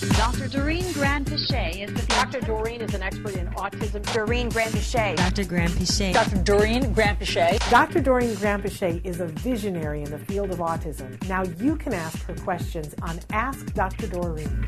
Dr. Doreen Granpeesheh is the Dr. Doreen is an expert in autism. Doreen Grand. Dr. Granpeesheh. Dr. Doreen Granpeesheh. Dr. Doreen Granpeesheh is a visionary in the field of autism. Now you can ask her questions on Ask Dr. Doreen.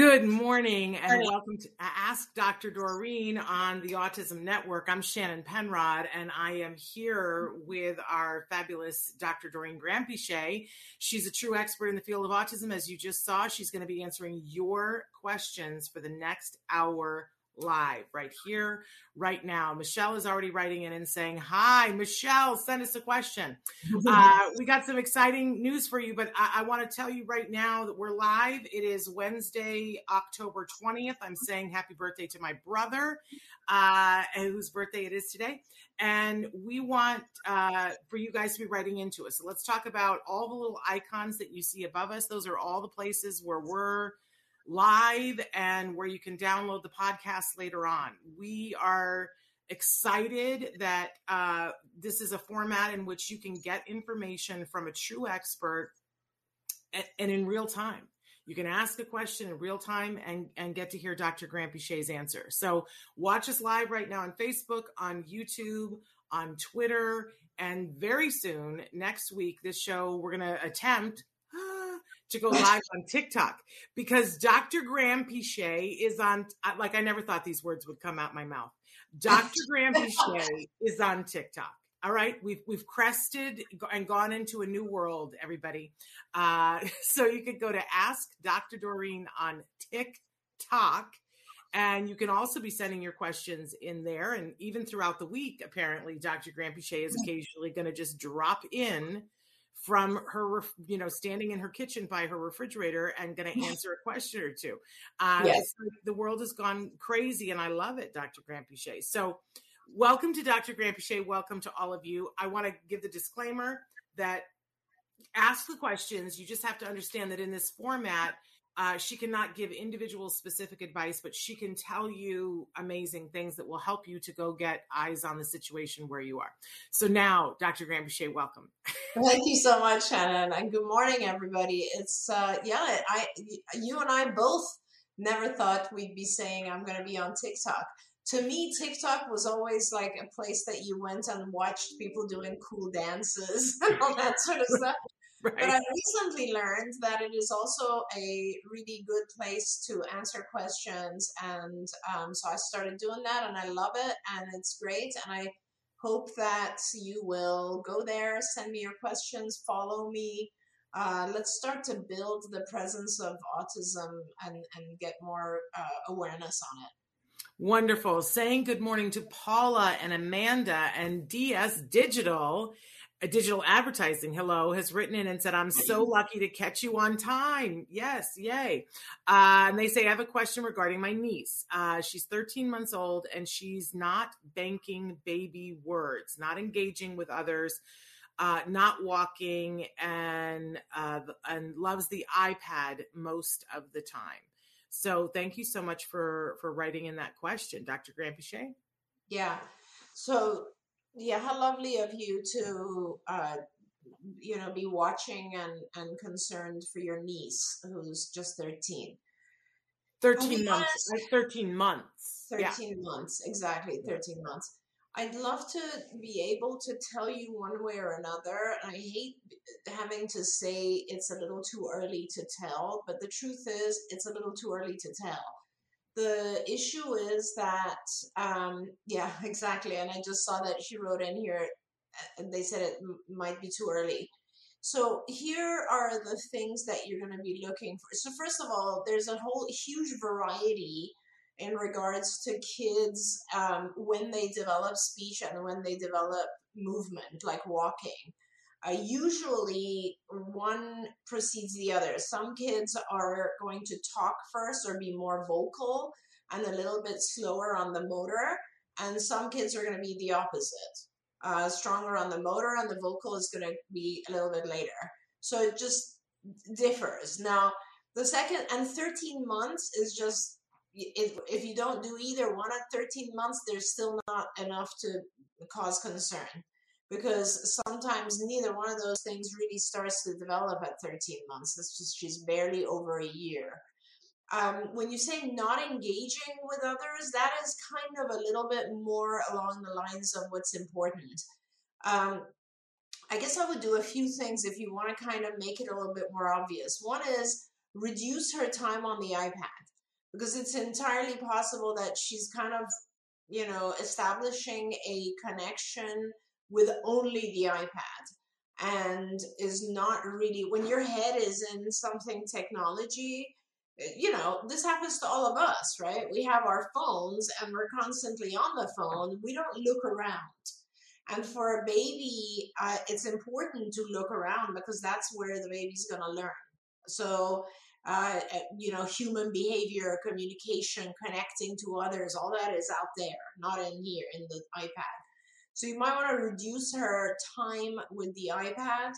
Good morning and welcome to Ask Dr. Doreen on the Autism Network. I'm Shannon Penrod and I am here with our fabulous Dr. Doreen Granpeesheh. She's a true expert in the field of autism. As you just saw, she's going to be answering your questions for the next hour live right here, right now. Michelle is already writing in and saying, Hi, Michelle, send us a question. Uh, we got some exciting news for you, but I, I want to tell you right now that we're live. It is Wednesday, October 20th. I'm saying happy birthday to my brother, uh, whose birthday it is today. And we want uh, for you guys to be writing into us. So let's talk about all the little icons that you see above us. Those are all the places where we're live and where you can download the podcast later on. We are excited that uh, this is a format in which you can get information from a true expert and, and in real time. You can ask a question in real time and, and get to hear Dr. Granpeesheh's answer. So watch us live right now on Facebook, on YouTube, on Twitter, and very soon, next week, this show, we're going to attempt to go live on TikTok because Dr. Granpeesheh is on, like, I never thought these words would come out my mouth. Dr. Granpeesheh is on TikTok. All right, we've we've crested and gone into a new world, everybody. Uh, so you could go to Ask Dr. Doreen on TikTok, and you can also be sending your questions in there. And even throughout the week, apparently, Dr. Granpeesheh is occasionally going to just drop in from her, you know, standing in her kitchen by her refrigerator and going to answer a question or two. Uh, yes. The world has gone crazy, and I love it, Dr. Granpeesheh. So, welcome to Dr. Granpeesheh. Welcome to all of you. I want to give the disclaimer that ask the questions. You just have to understand that in this format, uh, she cannot give individual specific advice, but she can tell you amazing things that will help you to go get eyes on the situation where you are. So now, Dr. Granpeesheh, welcome. Thank you so much, Shannon, and good morning, everybody. It's uh, yeah, I, you and I both never thought we'd be saying I'm going to be on TikTok. To me, TikTok was always like a place that you went and watched people doing cool dances and all that sort of stuff. Right. But I recently learned that it is also a really good place to answer questions. And um, so I started doing that and I love it and it's great. And I hope that you will go there, send me your questions, follow me. Uh, let's start to build the presence of autism and, and get more uh, awareness on it. Wonderful. Saying good morning to Paula and Amanda and DS Digital digital advertising hello has written in and said i'm so lucky to catch you on time. Yes yay. Uh, and they say i have a question regarding my niece. Uh, she's 13 months old and she's not banking baby words not engaging with others uh, not walking and uh, and loves the ipad most of the time. So thank you so much for for writing in that question dr Granpeesheh yeah. So yeah, how lovely of you to uh, you know be watching and and concerned for your niece who's just 13 13 months honest, 13 months 13 yeah. months exactly 13 months. I'd love to be able to tell you one way or another. I hate having to say it's a little too early to tell but the truth is it's a little too early to tell the issue is that um, yeah exactly and i just saw that she wrote in here and they said it m- might be too early. So here are the things that you're going to be looking for. So first of all there's a whole huge variety in regards to kids um, when they develop speech and when they develop movement like walking uh, usually one precedes the other. Some kids are going to talk first or be more vocal and a little bit slower on the motor, and some kids are going to be the opposite. Uh, stronger on the motor and the vocal is going to be a little bit later. So it just differs. Now, the second and 13 months is just if, if you don't do either one at 13 months, there's still not enough to cause concern because sometimes neither one of those things really starts to develop at 13 months. It's just she's barely over a year. Um, when you say not engaging with others, that is kind of a little bit more along the lines of what's important. Um, I guess I would do a few things if you want to kind of make it a little bit more obvious. One is reduce her time on the iPad because it's entirely possible that she's kind of, you know, establishing a connection with only the iPad and is not really, when your head is in something technology, you know, this happens to all of us, right? We have our phones and we're constantly on the phone. We don't look around. And for a baby, uh, it's important to look around because that's where the baby's going to learn. So, uh, uh, you know, human behavior, communication, connecting to others, all that is out there, not in here in the iPad. So you might want to reduce her time with the iPad.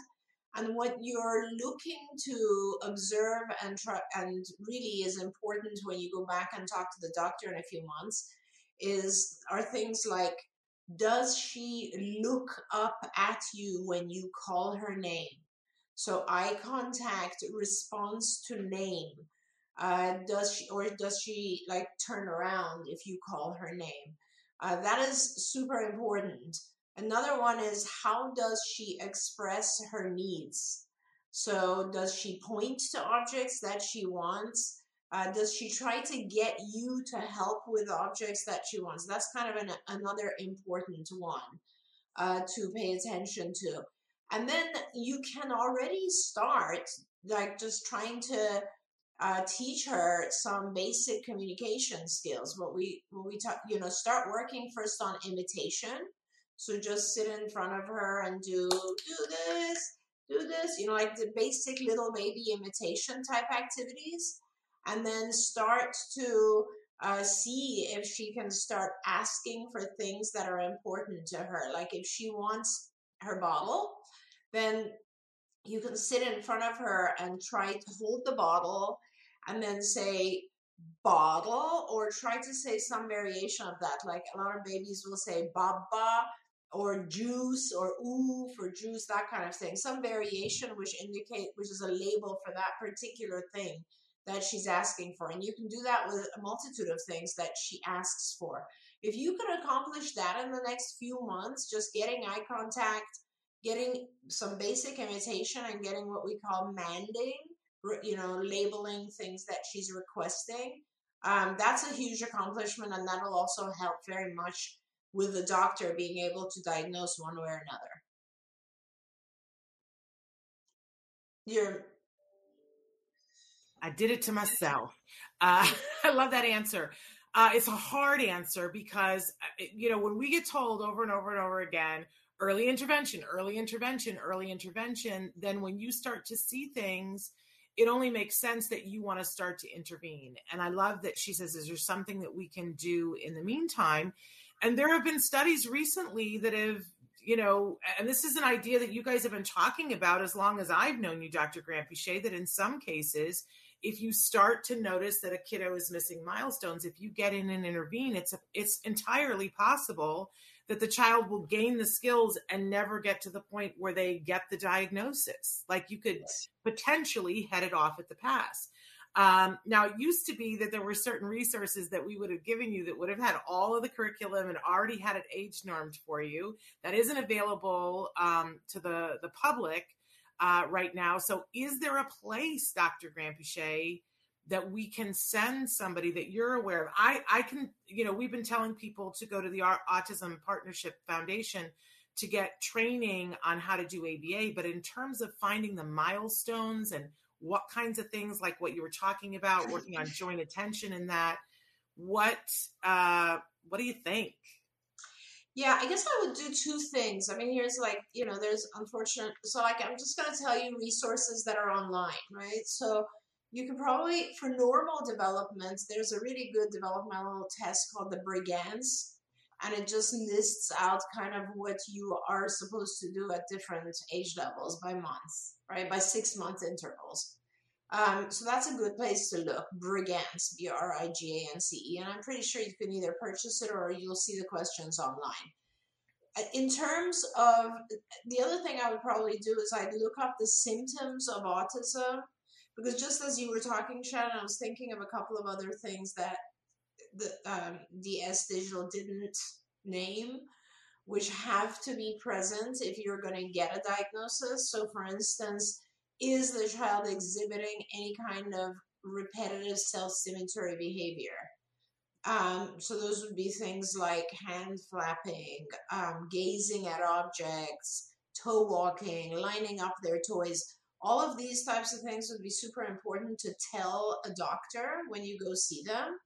And what you're looking to observe and try, and really is important when you go back and talk to the doctor in a few months is are things like does she look up at you when you call her name? So eye contact, response to name. Uh, does she or does she like turn around if you call her name? Uh, that is super important. Another one is how does she express her needs? So does she point to objects that she wants? Uh, does she try to get you to help with objects that she wants? That's kind of an, another important one uh, to pay attention to. And then you can already start like just trying to uh, teach her some basic communication skills. What we what we talk, you know, start working first on imitation. So just sit in front of her and do do this, do this, you know, like the basic little baby imitation type activities and then start to uh, see if she can start asking for things that are important to her. Like if she wants her bottle, then you can sit in front of her and try to hold the bottle and then say bottle or try to say some variation of that. Like a lot of babies will say baba or juice or ooh for juice, that kind of thing. Some variation which indicate which is a label for that particular thing that she's asking for. And you can do that with a multitude of things that she asks for. If you can accomplish that in the next few months, just getting eye contact, getting some basic imitation, and getting what we call manding, you know, labeling things that she's requesting, um, that's a huge accomplishment. And that'll also help very much with the doctor being able to diagnose one way or another. You're I did it to myself. Uh, I love that answer. Uh, it's a hard answer because, uh, you know, when we get told over and over and over again, early intervention, early intervention, early intervention, then when you start to see things, it only makes sense that you want to start to intervene. And I love that she says, is there something that we can do in the meantime? And there have been studies recently that have, you know, and this is an idea that you guys have been talking about as long as I've known you, Dr. Granpeesheh, that in some cases, if you start to notice that a kiddo is missing milestones, if you get in and intervene, it's a, it's entirely possible that the child will gain the skills and never get to the point where they get the diagnosis. Like you could potentially head it off at the pass. Um, now, it used to be that there were certain resources that we would have given you that would have had all of the curriculum and already had it age normed for you. That isn't available um, to the the public uh, right now. So, is there a place, Dr. Granpeesheh, that we can send somebody that you're aware of? I, I can, you know, we've been telling people to go to the Autism Partnership Foundation to get training on how to do ABA, but in terms of finding the milestones and what kinds of things, like what you were talking about, working on joint attention and that, what uh, what do you think? Yeah, I guess I would do two things. I mean, here's like, you know, there's unfortunate. So, like, I'm just going to tell you resources that are online, right? So, you can probably, for normal development, there's a really good developmental test called the Brigance. and it just lists out kind of what you are supposed to do at different age levels by month, right? By six month intervals. Um, so that's a good place to look. Brigance, B R I G A N C E. And I'm pretty sure you can either purchase it or you'll see the questions online. Uh, in terms of the other thing I would probably do is I'd look up the symptoms of autism because just as you were talking, Shannon, I was thinking of a couple of other things that the um, DS Digital didn't name, which have to be present if you're going to get a diagnosis. So, for instance, is the child exhibiting any kind of repetitive self-stimulatory behavior? Um, so those would be things like hand flapping, um, gazing at objects, toe walking, lining up their toys. All of these types of things would be super important to tell a doctor when you go see them.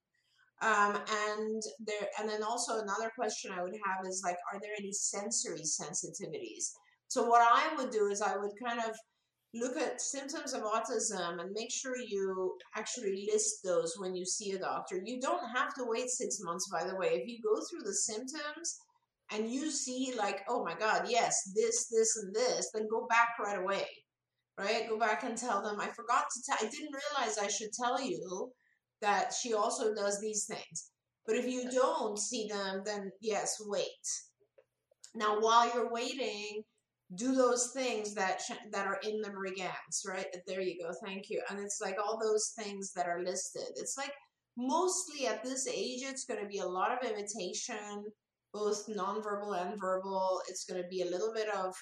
Um, and there, and then also another question I would have is like, are there any sensory sensitivities? So what I would do is I would kind of look at symptoms of autism and make sure you actually list those when you see a doctor. You don't have to wait six months, by the way. If you go through the symptoms and you see, like, oh my God, yes, this, this, and this, then go back right away, right? Go back and tell them, I forgot to tell, I didn't realize I should tell you that she also does these things. But if you don't see them, then yes, wait. Now, while you're waiting, do those things that that are in the Brigance, right? There you go. Thank you. And it's like all those things that are listed. It's like mostly at this age, it's going to be a lot of imitation, both nonverbal and verbal. It's going to be a little bit of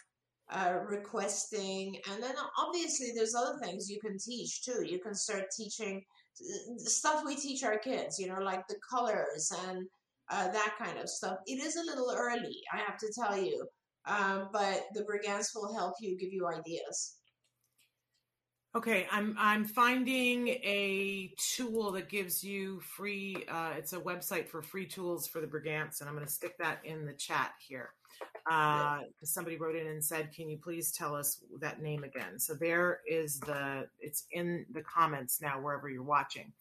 uh, requesting, and then obviously there's other things you can teach too. You can start teaching stuff we teach our kids, you know, like the colors and uh, that kind of stuff. It is a little early, I have to tell you um, but the Brigance will help you give you ideas. Okay, I'm I'm finding a tool that gives you free. Uh, it's a website for free tools for the Brigance, and I'm going to stick that in the chat here. Uh, somebody wrote in and said, "Can you please tell us that name again?" So there is the. It's in the comments now wherever you're watching.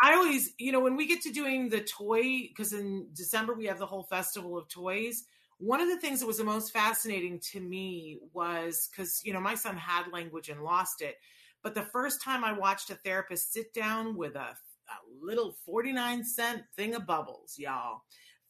I always, you know, when we get to doing the toy, because in December we have the whole festival of toys one of the things that was the most fascinating to me was because you know my son had language and lost it but the first time i watched a therapist sit down with a, a little 49 cent thing of bubbles y'all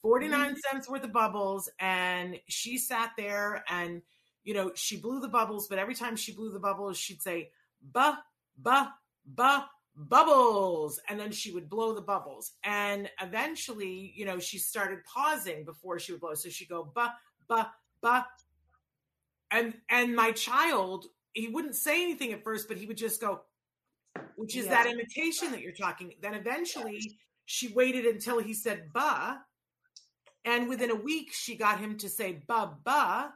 49 mm-hmm. cents worth of bubbles and she sat there and you know she blew the bubbles but every time she blew the bubbles she'd say ba ba ba bubbles and then she would blow the bubbles and eventually you know she started pausing before she would blow so she'd go ba ba ba and and my child he wouldn't say anything at first but he would just go which is yeah. that imitation that you're talking then eventually she waited until he said ba and within a week she got him to say ba ba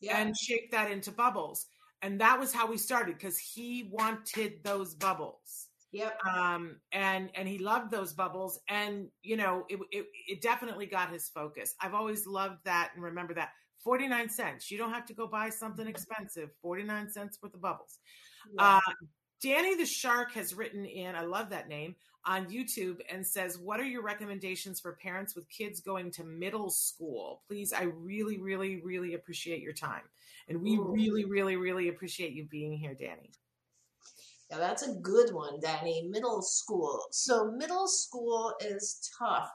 yeah. and shake that into bubbles and that was how we started because he wanted those bubbles Yep. Um, and and he loved those bubbles, and you know, it, it it definitely got his focus. I've always loved that and remember that. 49 cents. You don't have to go buy something expensive. 49 cents worth of bubbles. Yeah. Uh, Danny the Shark has written in, I love that name, on YouTube and says, What are your recommendations for parents with kids going to middle school? Please, I really, really, really appreciate your time. And we Ooh. really, really, really appreciate you being here, Danny. Yeah, that's a good one, Danny. Middle school. So, middle school is tough.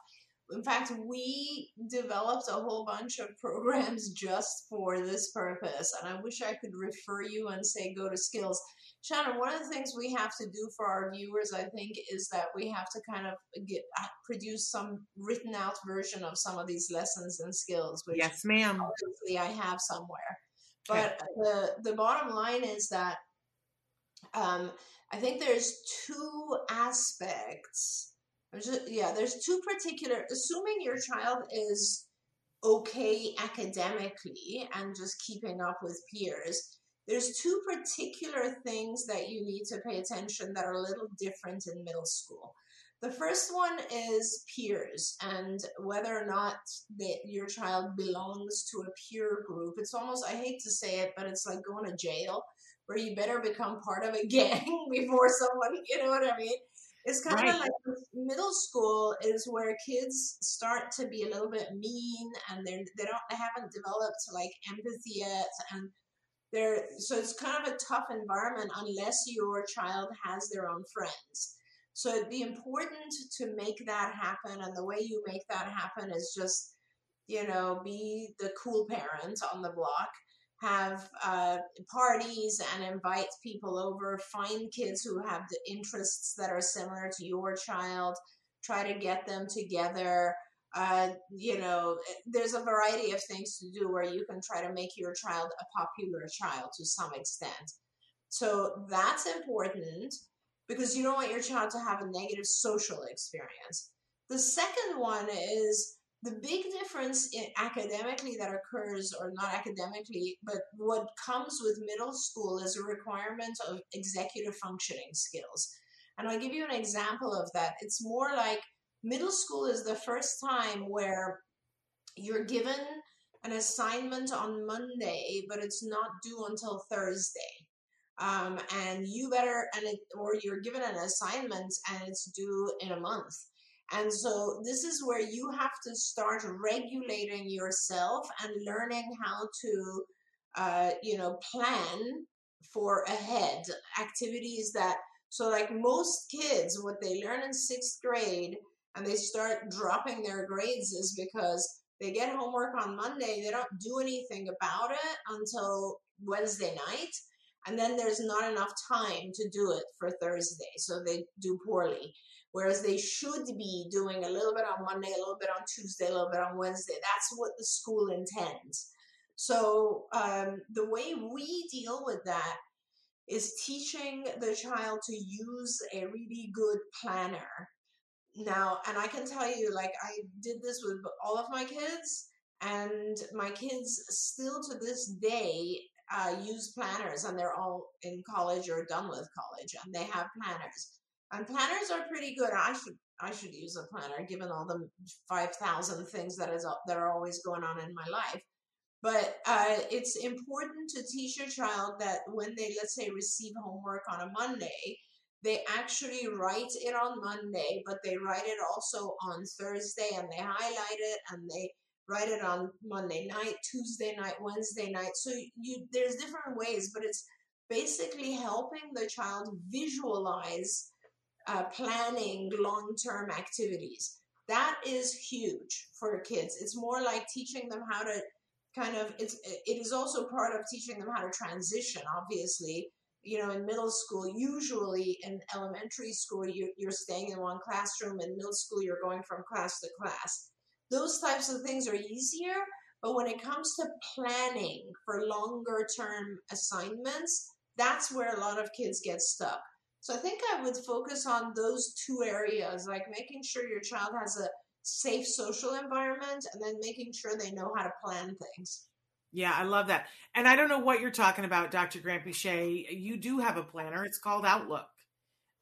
In fact, we developed a whole bunch of programs just for this purpose. And I wish I could refer you and say go to skills. Shannon, one of the things we have to do for our viewers, I think, is that we have to kind of get uh, produce some written out version of some of these lessons and skills. Which yes, ma'am. Obviously, I have somewhere. But the the bottom line is that um, I think there's two aspects. Just, yeah, there's two particular. Assuming your child is okay academically and just keeping up with peers, there's two particular things that you need to pay attention that are a little different in middle school. The first one is peers and whether or not that your child belongs to a peer group. It's almost, I hate to say it, but it's like going to jail where you better become part of a gang before someone, you know what I mean? It's kind Right. of like middle school is where kids start to be a little bit mean and they they don't they haven't developed like empathy yet and they're so it's kind of a tough environment unless your child has their own friends. So it'd be important to make that happen and the way you make that happen is just you know be the cool parent on the block. Have uh, parties and invite people over. Find kids who have the interests that are similar to your child. Try to get them together uh, you know there's a variety of things to do where you can try to make your child a popular child to some extent. So that's important because you don't want your child to have a negative social experience. The second one is the big difference in academically that occurs or not academically but what comes with middle school is a requirement of executive functioning skills. And i'll give you an example of that. It's more like middle school is the first time where you're given an assignment on monday but it's not due until thursday. Um, and you better and it, or you're given an assignment and it's due in a month. And so this is where you have to start regulating yourself and learning how to, uh, you know, plan for ahead. Activities that, so like most kids, what they learn in sixth grade and they start dropping their grades is because they get homework on Monday, they don't do anything about it until Wednesday night. And then there's not enough time to do it for Thursday. So they do poorly whereas they should be doing a little bit on Monday, a little bit on Tuesday, a little bit on Wednesday. That's what the school intends. So um, the way we deal with that is teaching the child to use a really good planner. Now, and I can tell you, like, I did this with all of my kids, and my kids still to this day uh, use planners, and they're all in college or done with college, and they have planners and planners are pretty good. I should I should use a planner given all the five thousand things that is that are always going on in my life. But uh, it's important to teach your child that when they let's say receive homework on a Monday, they actually write it on Monday, but they write it also on Thursday, and they highlight it and they write it on Monday night, Tuesday night, Wednesday night. So you there's different ways, but it's basically helping the child visualize uh, planning long term activities. That is huge for kids. It's more like teaching them how to kind of, it's, it is also part of teaching them how to transition, obviously. You know, in middle school, usually in elementary school, you, you're staying in one classroom. In middle school, you're going from class to class. Those types of things are easier. But when it comes to planning for longer term assignments, that's where a lot of kids get stuck. So I think I would focus on those two areas, like making sure your child has a safe social environment and then making sure they know how to plan things. Yeah, I love that. And I don't know what you're talking about, Dr. Granpeesheh. You do have a planner. It's called Outlook.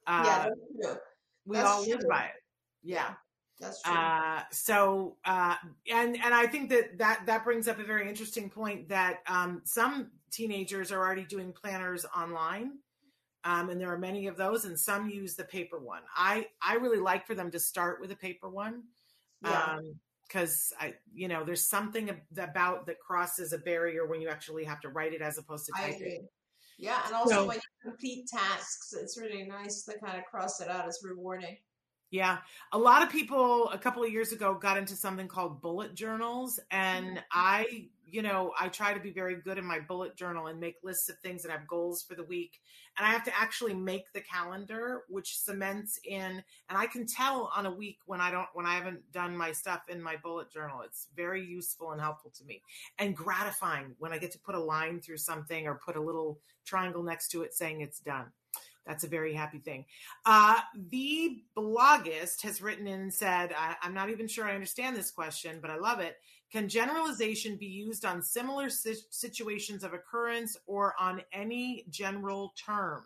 Uh, yeah, that's true. we that's all live true. by it. Yeah. That's true. Uh, so, uh, and and I think that that that brings up a very interesting point that um, some teenagers are already doing planners online, um, and there are many of those, and some use the paper one. I I really like for them to start with a paper one, yeah. Because I you know there's something about that crosses a barrier when you actually have to write it as opposed to typing. Yeah, and also So- when you complete tasks, it's really nice to kind of cross it out. It's rewarding. Yeah. A lot of people a couple of years ago got into something called bullet journals. And mm. I, you know, I try to be very good in my bullet journal and make lists of things and have goals for the week. And I have to actually make the calendar, which cements in, and I can tell on a week when I don't, when I haven't done my stuff in my bullet journal. It's very useful and helpful to me and gratifying when I get to put a line through something or put a little triangle next to it saying it's done. That's a very happy thing. Uh, the bloggist has written in and said, I, I'm not even sure I understand this question, but I love it. Can generalization be used on similar si- situations of occurrence or on any general term?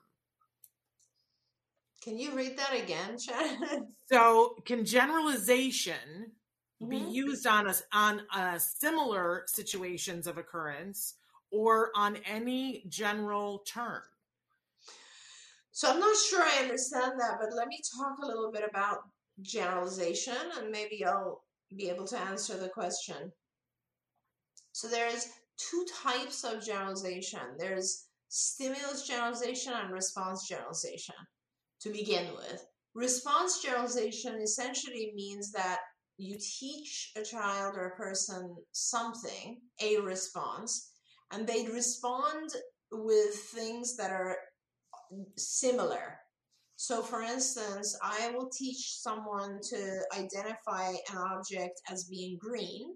Can you read that again, Shannon? So, can generalization be Mhm. used on a, on a similar situations of occurrence or on any general term? So I'm not sure I understand that, but let me talk a little bit about generalization and maybe I'll be able to answer the question. So there's two types of generalization. There's stimulus generalization and response generalization to begin with. Response generalization essentially means that you teach a child or a person something, a response, and they respond with things that are similar. So, for instance, I will teach someone to identify an object as being green.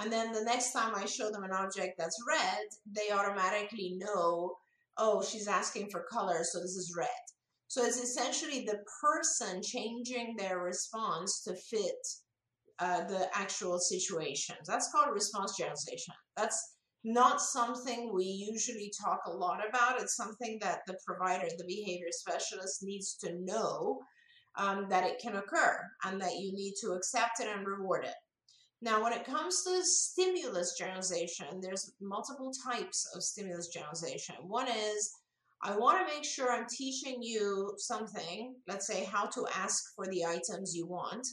And then the next time I show them an object that's red, they automatically know, oh, she's asking for color, so this is red. So it's essentially the person changing their response to fit uh, the actual situation. That's called response generalization. That's not something we usually talk a lot about. It's something that the provider, the behavior specialist, needs to know um, that it can occur and that you need to accept it and reward it. Now, when it comes to stimulus generalization, there's multiple types of stimulus generalization. One is I want to make sure I'm teaching you something, let's say how to ask for the items you want,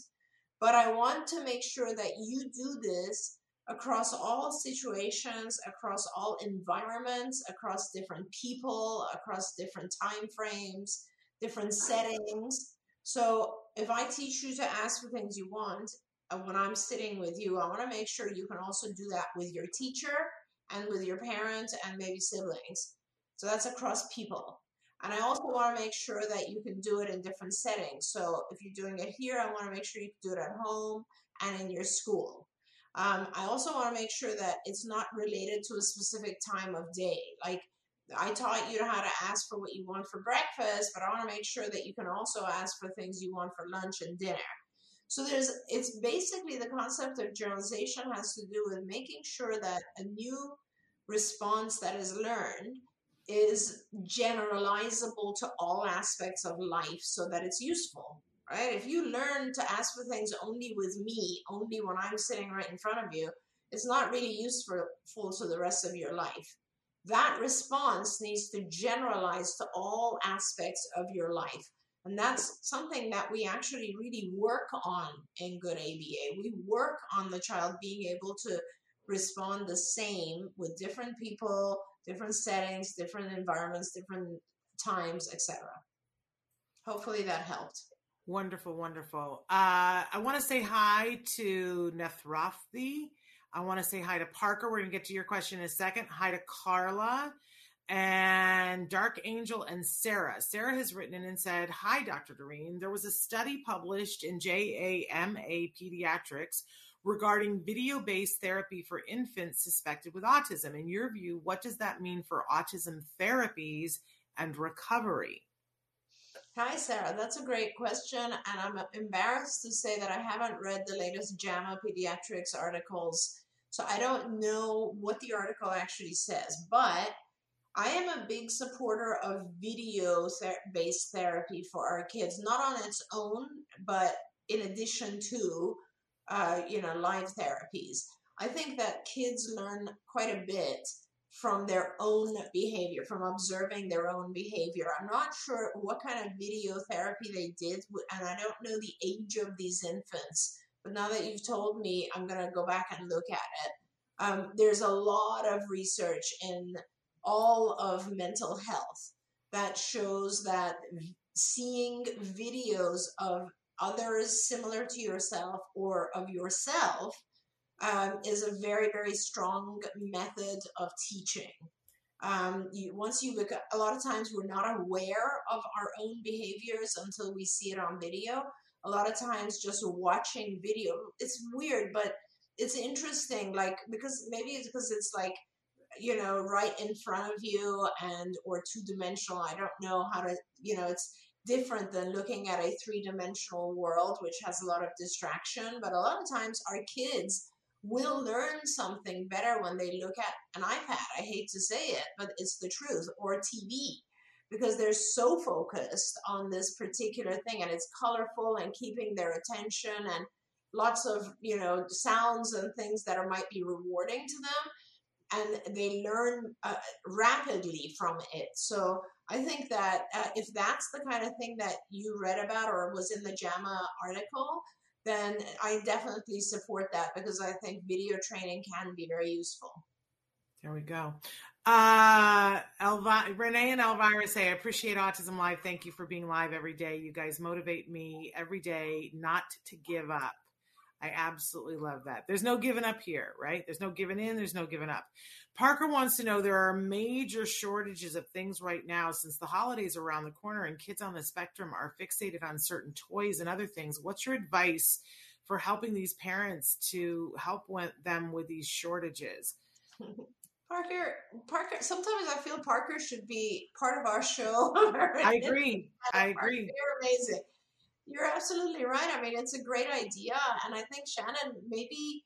but I want to make sure that you do this across all situations, across all environments, across different people, across different time frames, different settings. So if I teach you to ask for things you want, and when I'm sitting with you, I want to make sure you can also do that with your teacher and with your parents and maybe siblings. So that's across people. And I also want to make sure that you can do it in different settings. So if you're doing it here, I want to make sure you can do it at home and in your school. Um, I also want to make sure that it's not related to a specific time of day. Like I taught you how to ask for what you want for breakfast, but I want to make sure that you can also ask for things you want for lunch and dinner. So there's it's basically the concept of generalization has to do with making sure that a new response that is learned is generalizable to all aspects of life so that it's useful right? If you learn to ask for things only with me, only when I'm sitting right in front of you, it's not really useful to the rest of your life. That response needs to generalize to all aspects of your life. And that's something that we actually really work on in Good ABA. We work on the child being able to respond the same with different people, different settings, different environments, different times, etc. Hopefully that helped. Wonderful, wonderful. Uh, I want to say hi to Nethrathi. I want to say hi to Parker. We're going to get to your question in a second. Hi to Carla and Dark Angel and Sarah. Sarah has written in and said, Hi, Dr. Doreen. There was a study published in JAMA Pediatrics regarding video based therapy for infants suspected with autism. In your view, what does that mean for autism therapies and recovery? Hi, Sarah. That's a great question. And I'm embarrassed to say that I haven't read the latest JAMA Pediatrics articles. So I don't know what the article actually says. But I am a big supporter of video based therapy for our kids, not on its own, but in addition to, uh, you know, live therapies. I think that kids learn quite a bit from their own behavior, from observing their own behavior. I'm not sure what kind of video therapy they did, and I don't know the age of these infants. But now that you've told me, I'm going to go back and look at it. Um, there's a lot of research in all of mental health that shows that seeing videos of others similar to yourself or of yourself um, is a very, very strong method of teaching. Um, you, once you look, at, a lot of times we're not aware of our own behaviors until we see it on video. A lot of times, just watching video, it's weird, but it's interesting. Like because maybe it's because it's like you know right in front of you and or two dimensional. I don't know how to you know it's different than looking at a three dimensional world, which has a lot of distraction. But a lot of times, our kids will learn something better when they look at an iPad. I hate to say it, but it's the truth, or TV, because they're so focused on this particular thing and it's colorful and keeping their attention and lots of, you know, sounds and things that are, might be rewarding to them. and they learn uh, rapidly from it. So I think that uh, if that's the kind of thing that you read about or was in the JAMA article, then I definitely support that because I think video training can be very useful. There we go. Uh, Elvi- Renee and Elvira say, I appreciate Autism Live. Thank you for being live every day. You guys motivate me every day not to give up. I absolutely love that. There's no giving up here, right? There's no giving in, there's no giving up. Parker wants to know there are major shortages of things right now since the holidays are around the corner and kids on the spectrum are fixated on certain toys and other things. What's your advice for helping these parents to help them with these shortages? Parker, Parker. Sometimes I feel Parker should be part of our show. I agree. I agree. You're amazing. You're absolutely right. I mean, it's a great idea, and I think Shannon maybe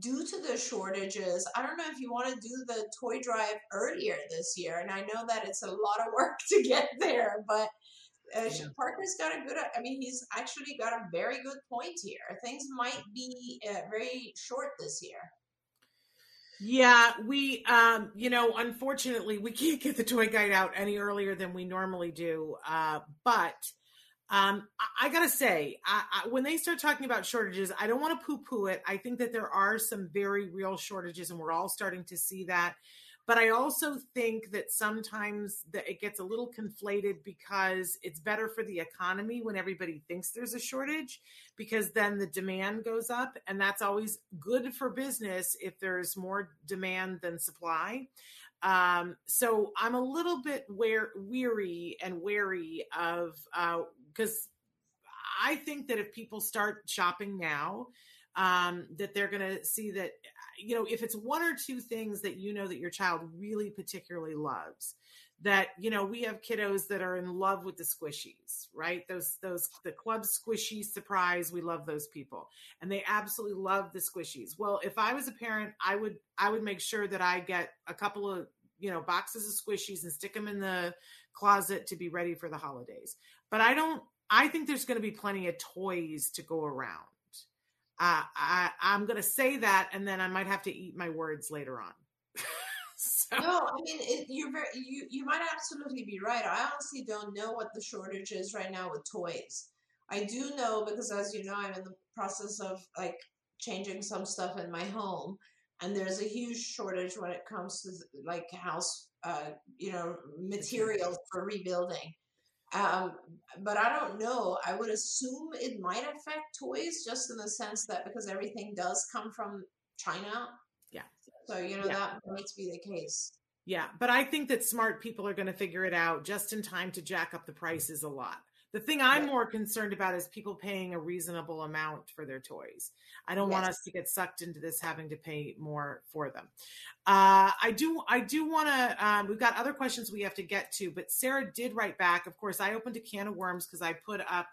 due to the shortages, I don't know if you want to do the toy drive earlier this year, and I know that it's a lot of work to get there, but. Uh, yeah. Parker's got a good. I mean, he's actually got a very good point here. Things might be uh, very short this year. Yeah, we, um, you know, unfortunately, we can't get the toy guide out any earlier than we normally do. Uh, but um, I, I gotta say, I, I, when they start talking about shortages, I don't want to poo-poo it. I think that there are some very real shortages, and we're all starting to see that. But I also think that sometimes that it gets a little conflated because it's better for the economy when everybody thinks there's a shortage because then the demand goes up and that's always good for business if there's more demand than supply. Um, so I'm a little bit weary and wary of because I think that if people start shopping now, um, that they're going to see that you know, if it's one or two things that you know that your child really particularly loves, that you know we have kiddos that are in love with the squishies right? Those those the club squishy surprise we love those people and they absolutely love the squishies. Well if i was a parent i would i would make sure that i get a couple of you know boxes of squishies and stick them in the closet to be ready for the holidays but i don't i think there's going to be plenty of toys to go around uh, I, I'm going to say that, and then I might have to eat my words later on. so. No, I mean it, you're very you you might absolutely be right. I honestly don't know what the shortage is right now with toys. I do know because, as you know, I'm in the process of like changing some stuff in my home, and there's a huge shortage when it comes to like house, uh, you know, materials for rebuilding. Um, but I don't know. I would assume it might affect toys just in the sense that because everything does come from China. Yeah. So, you know, yeah. that might be the case. Yeah. But I think that smart people are going to figure it out just in time to jack up the prices a lot. The thing I'm right. more concerned about is people paying a reasonable amount for their toys. I don't yes. want us to get sucked into this having to pay more for them. Uh, I do. I do want to. Um, we've got other questions we have to get to, but Sarah did write back. Of course, I opened a can of worms because I put up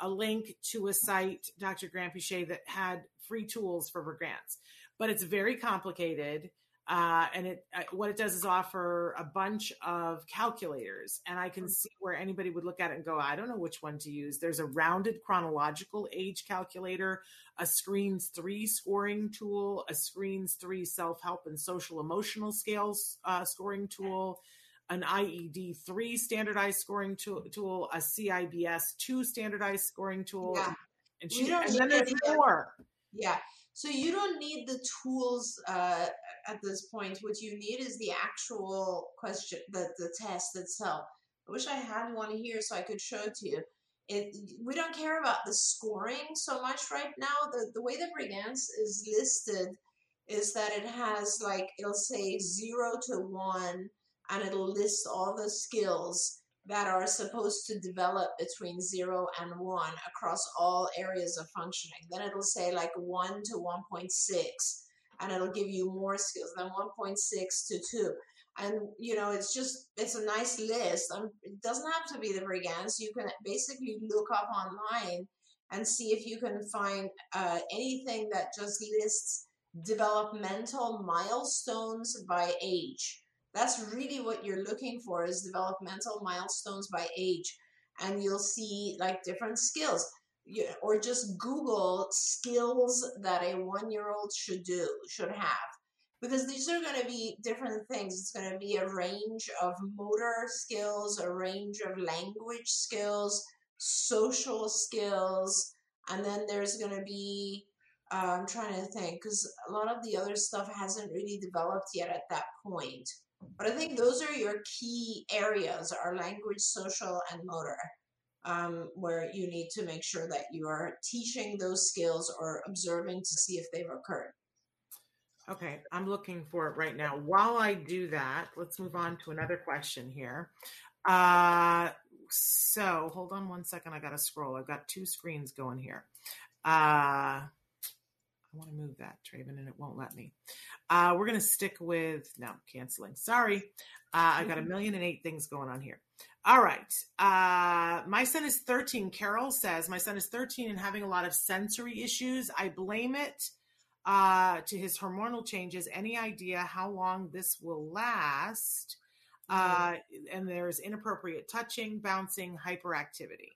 a link to a site, Dr. Granpeesheh, that had free tools for grants, but it's very complicated. Uh, and it uh, what it does is offer a bunch of calculators and i can see where anybody would look at it and go i don't know which one to use. There's a rounded chronological age calculator a screens 3 scoring tool a screens 3 self-help and social emotional scales uh, scoring tool an ied 3 standardized scoring tool, tool a cibs 2 standardized scoring tool yeah. and, she, and then there's more. yeah so you don't need the tools uh, at this point. What you need is the actual question, the, the test itself. I wish I had one here so I could show it to you. It, we don't care about the scoring so much right now. The, the way the Brigance is listed is that it has like, it'll say zero to one and it'll list all the skills that are supposed to develop between zero and one across all areas of functioning. Then it'll say like one to 1.6, and it'll give you more skills than 1.6 to two. And you know, it's just it's a nice list. Um, it doesn't have to be the Brigance. You can basically look up online and see if you can find uh, anything that just lists developmental milestones by age that's really what you're looking for is developmental milestones by age. And you'll see like different skills. Or just Google skills that a one year old should do, should have. because these are going to be different things. It's going to be a range of motor skills, a range of language skills, social skills, and then there's going to be uh, I'm trying to think because a lot of the other stuff hasn't really developed yet at that point. But I think those are your key areas: are language, social, and motor. Um, where you need to make sure that you are teaching those skills or observing to see if they've occurred. Okay, I'm looking for it right now. While I do that, let's move on to another question here. Uh, so hold on one second. I got to scroll. I've got two screens going here. Uh, I want to move that, Traven, and it won't let me. Uh, we're going to stick with, no, canceling. Sorry. Uh, I got a million and eight things going on here. All right. Uh, my son is 13. Carol says, My son is 13 and having a lot of sensory issues. I blame it uh, to his hormonal changes. Any idea how long this will last? Uh, and there's inappropriate touching, bouncing, hyperactivity.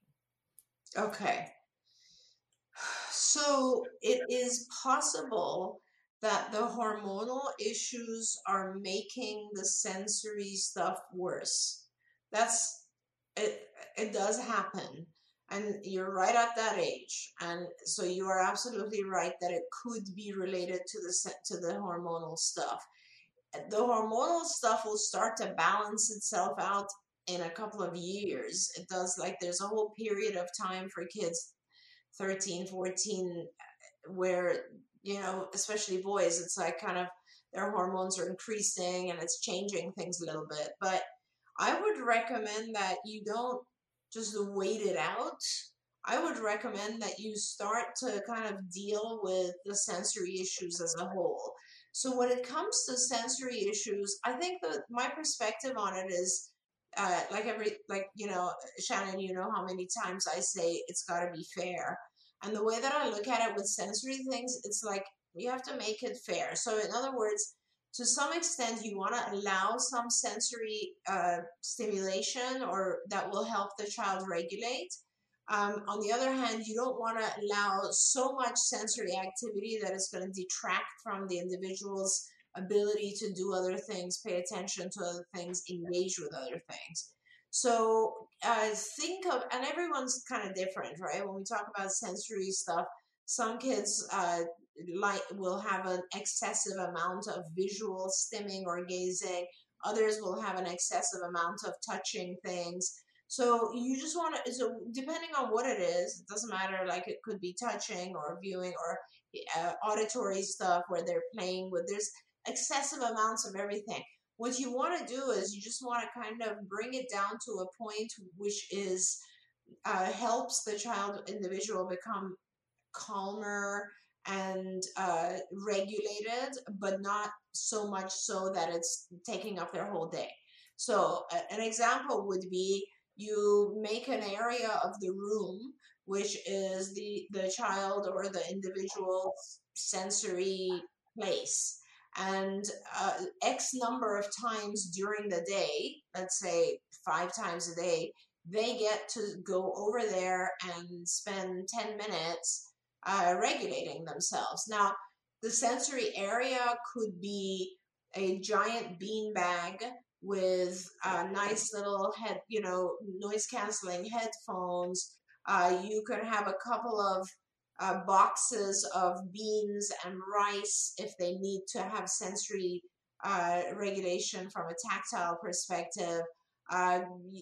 Okay. So it is possible that the hormonal issues are making the sensory stuff worse. That's it it does happen and you're right at that age and so you are absolutely right that it could be related to the to the hormonal stuff the hormonal stuff will start to balance itself out in a couple of years it does like there's a whole period of time for kids 13 14 where you know especially boys it's like kind of their hormones are increasing and it's changing things a little bit but i would recommend that you don't just wait it out, I would recommend that you start to kind of deal with the sensory issues as a whole. So when it comes to sensory issues, I think that my perspective on it is uh, like every like you know Shannon, you know how many times I say it's got to be fair, and the way that I look at it with sensory things, it's like you have to make it fair. So in other words, to some extent you want to allow some sensory uh, stimulation or that will help the child regulate um, on the other hand you don't want to allow so much sensory activity that is going to detract from the individual's ability to do other things pay attention to other things engage with other things. So uh, think of and everyone's kind of different right? When we talk about sensory stuff some kids uh, like will have an excessive amount of visual stimming or gazing. Others will have an excessive amount of touching things. So you just want to so depending on what it is it doesn't matter like it could be touching or viewing or uh, auditory stuff where they're playing with there's excessive amounts of everything what you want to do is you just want to kind of bring it down to a point which is uh, helps the child individual become calmer and uh, regulated, but not so much so that it's taking up their whole day. So, an example would be you make an area of the room which is the the child or the individual's sensory place and uh, x number of times during the day let's say five times a day they get to go over there and spend 10 minutes uh, regulating themselves. Now, the sensory area could be a giant bean bag with a nice little head, you know, noise canceling headphones. Uh, you could have a couple of uh, boxes of beans and rice if they need to have sensory uh, regulation from a tactile perspective. Uh,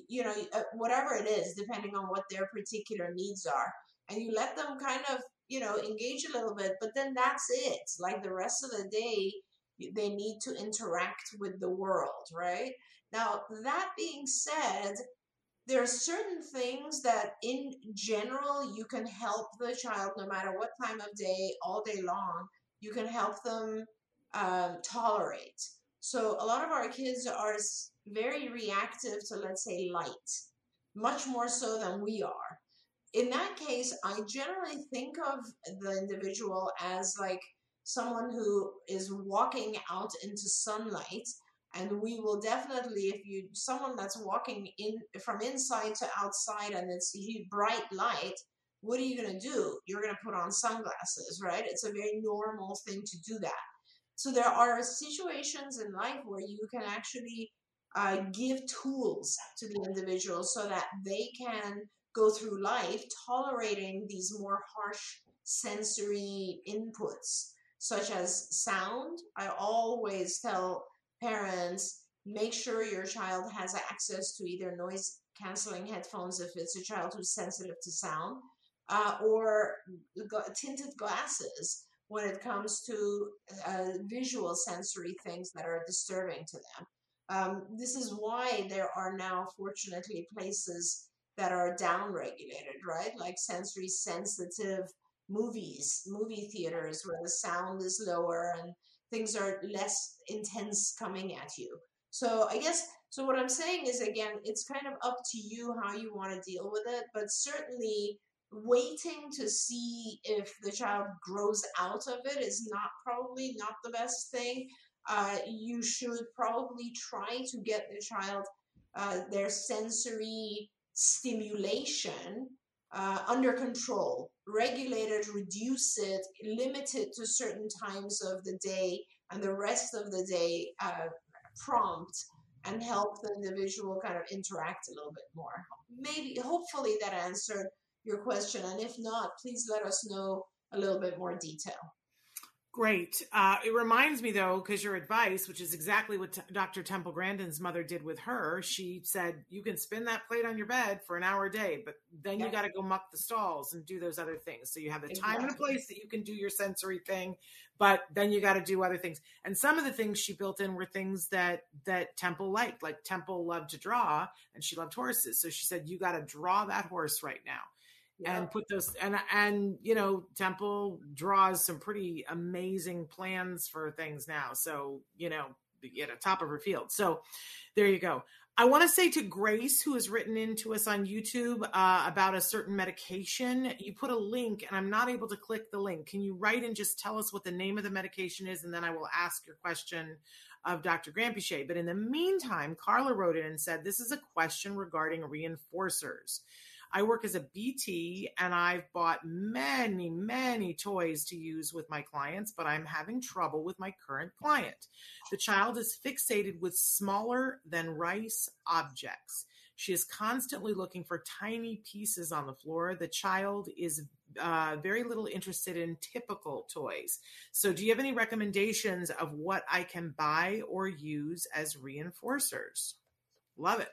you know, uh, whatever it is, depending on what their particular needs are. And you let them kind of you know, engage a little bit, but then that's it. Like the rest of the day, they need to interact with the world, right? Now, that being said, there are certain things that in general you can help the child no matter what time of day, all day long, you can help them um, tolerate. So, a lot of our kids are very reactive to, let's say, light, much more so than we are in that case, I generally think of the individual as like someone who is walking out into sunlight and we will definitely if you someone that's walking in from inside to outside and it's bright light what are you going to do? You're going to put on sunglasses right? It's a very normal thing to do that. So there are situations in life where you can actually uh, give tools to the individual so that they can go through life tolerating these more harsh sensory inputs, such as sound. I always tell parents make sure your child has access to either noise canceling headphones if it's a child who's sensitive to sound, uh, or tinted glasses when it comes to uh, visual sensory things that are disturbing to them. Um, this is why there are now, fortunately, places that are downregulated, right? Like sensory sensitive movies, movie theaters where the sound is lower and things are less intense coming at you. So I guess so what I'm saying is again, it's kind of up to you how you want to deal with it, but certainly waiting to see if the child grows out of it is not probably not the best thing. Uh, you should probably try to get the child uh, their sensory stimulation uh, under control, regulate it, reduce it, limit it to certain times of the day, and the rest of the day uh, prompt and help the individual kind of interact a little bit more. Maybe, hopefully, that answered your question. And if not, please let us know a little bit more detail. Great. Uh, it reminds me, though, because your advice, which is exactly what t- Dr. Temple Grandin's mother did with her, she said you can spin that plate on your bed for an hour a day, but then you got to go muck the stalls and do those other things. So you have the time and a place that you can do your sensory thing, but then you got to do other things. And some of the things she built in were things that that Temple liked, like Temple loved to draw and she loved horses. So she said you got to draw that horse right now and put those and and you know temple draws some pretty amazing plans for things now. So you know at the top of her field. So there you go. I want to say to grace who has written in to us on youtube uh, about a certain medication you put a link and i'm not able to click the link. Can you write and just tell us what the name of the medication is and then i will ask your question of dr granpeesheh but in the meantime carla wrote in and said this is a question regarding reinforcers I work as a BT and I've bought many, many toys to use with my clients, but I'm having trouble with my current client. The child is fixated with smaller than rice objects. She is constantly looking for tiny pieces on the floor. The child is uh, very little interested in typical toys. So, do you have any recommendations of what I can buy or use as reinforcers? Love it.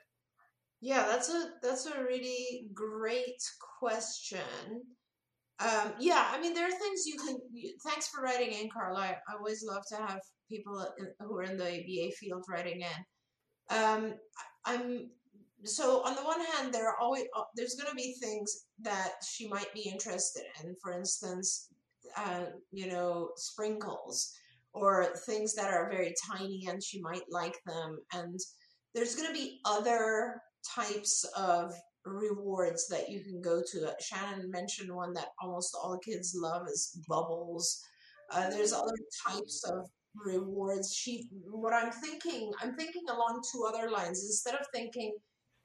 Yeah, that's a that's a really great question. Um, yeah, I mean, there are things you can. Thanks for writing in, Carla. I, always love to have people who are in the ABA field writing in. Um, I'm so on the one hand, there are always uh, there's going to be things that she might be interested in. For instance, uh, you know, sprinkles or things that are very tiny, and she might like them. And there's going to be other types of rewards that you can go to. Shannon mentioned one that almost all kids love is bubbles. Uh, there's other types of rewards. She, what I'm thinking, I'm thinking along two other lines. Instead of thinking,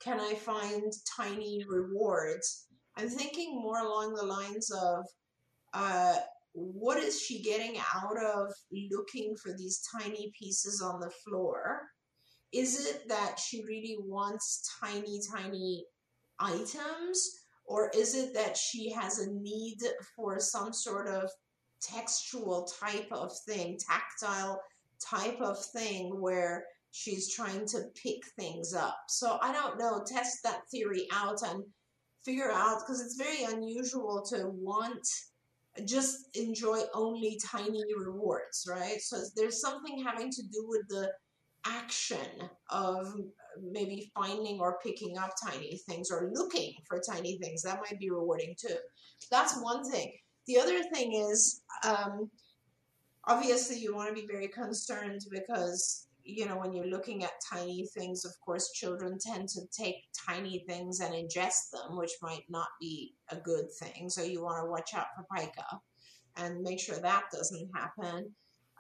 can I find tiny rewards? I'm thinking more along the lines of, uh, what is she getting out of looking for these tiny pieces on the floor? Is it that she really wants tiny, tiny items? Or is it that she has a need for some sort of textual type of thing, tactile type of thing where she's trying to pick things up? So I don't know. Test that theory out and figure out because it's very unusual to want just enjoy only tiny rewards, right? So there's something having to do with the action of maybe finding or picking up tiny things or looking for tiny things. That might be rewarding too. That's one thing. The other thing is, um, obviously, you want to be very concerned because, you know, when you're looking at tiny things, of course, children tend to take tiny things and ingest them, which might not be a good thing. So you want to watch out for pica and make sure that doesn't happen.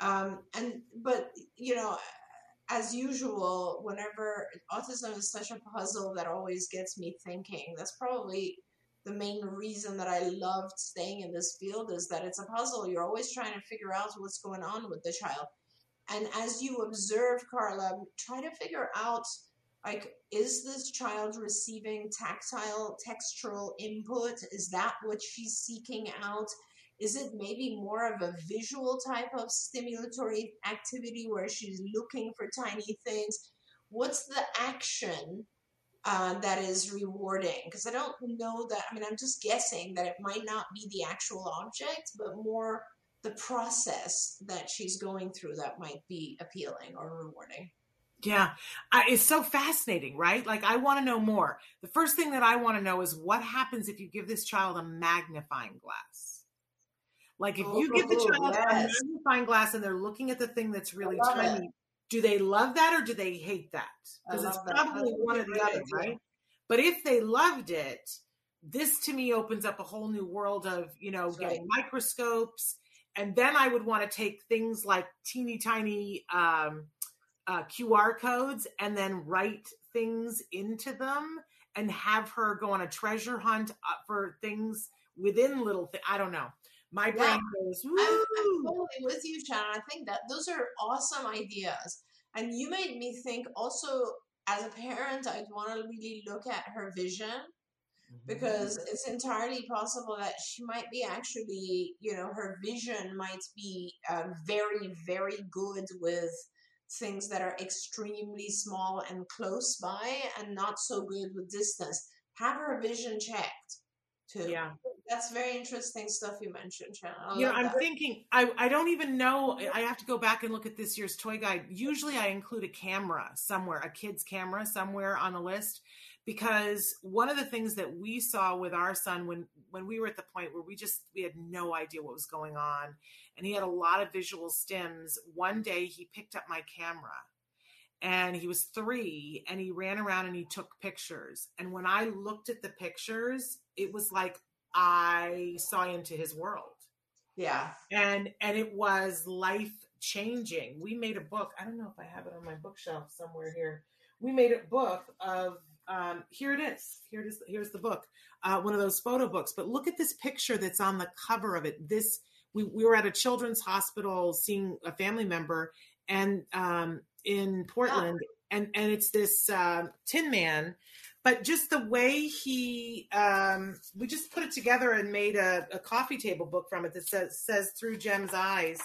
Um, and, but, you know, as usual, whenever autism is such a puzzle that always gets me thinking, that's probably the main reason that I loved staying in this field is that it's a puzzle. You're always trying to figure out what's going on with the child. And as you observe Carla, try to figure out like is this child receiving tactile textural input is that what she's seeking out is it maybe more of a visual type of stimulatory activity where she's looking for tiny things what's the action uh, that is rewarding because i don't know that i mean i'm just guessing that it might not be the actual object but more the process that she's going through that might be appealing or rewarding yeah, I, it's so fascinating, right? Like, I want to know more. The first thing that I want to know is what happens if you give this child a magnifying glass. Like, if you give the Oh, child yes. a magnifying glass and they're looking at the thing that's really tiny, do they love that or do they hate that? Because it's that. probably one or the other, right? But if they loved it, this to me opens up a whole new world of, you know, That's getting microscopes. And then I would want to take things like teeny tiny um, uh, QR codes and then write things into them and have her go on a treasure hunt uh, for things within little things. I don't know. My brain Yeah. goes, I'm, woo. I'm totally with you, Shannon. I think that those are awesome ideas. And you made me think also as a parent, I'd want to really look at her vision because it's entirely possible that she might be actually, you know, her vision might be uh, very, very good with things that are extremely small and close by and not so good with distance. Have her vision checked too. yeah. That's very interesting stuff you mentioned, Shannon. I You know, I'm that. thinking, I, I don't even know. I have to go back and look at this year's toy guide. Usually I include a camera somewhere, a kid's camera somewhere on the list, because one of the things that we saw with our son when, when we were at the point where we just, we had no idea what was going on and he had a lot of visual stims. One day he picked up my camera and he was three and he ran around and he took pictures. And when I looked at the pictures, it was like I saw into his world. Yeah. and and it was life changing we made a book i don't know if i have it on my bookshelf somewhere here. We made a book of um here it is. Here it is here's the book. Uh one of those photo books. But look at this picture that's on the cover of it. This we, we were at a children's hospital seeing a family member and um in portland. And and it's this uh, tin man but just the way he um we just put it together and made a, a coffee table book from it that says says through jem's eyes.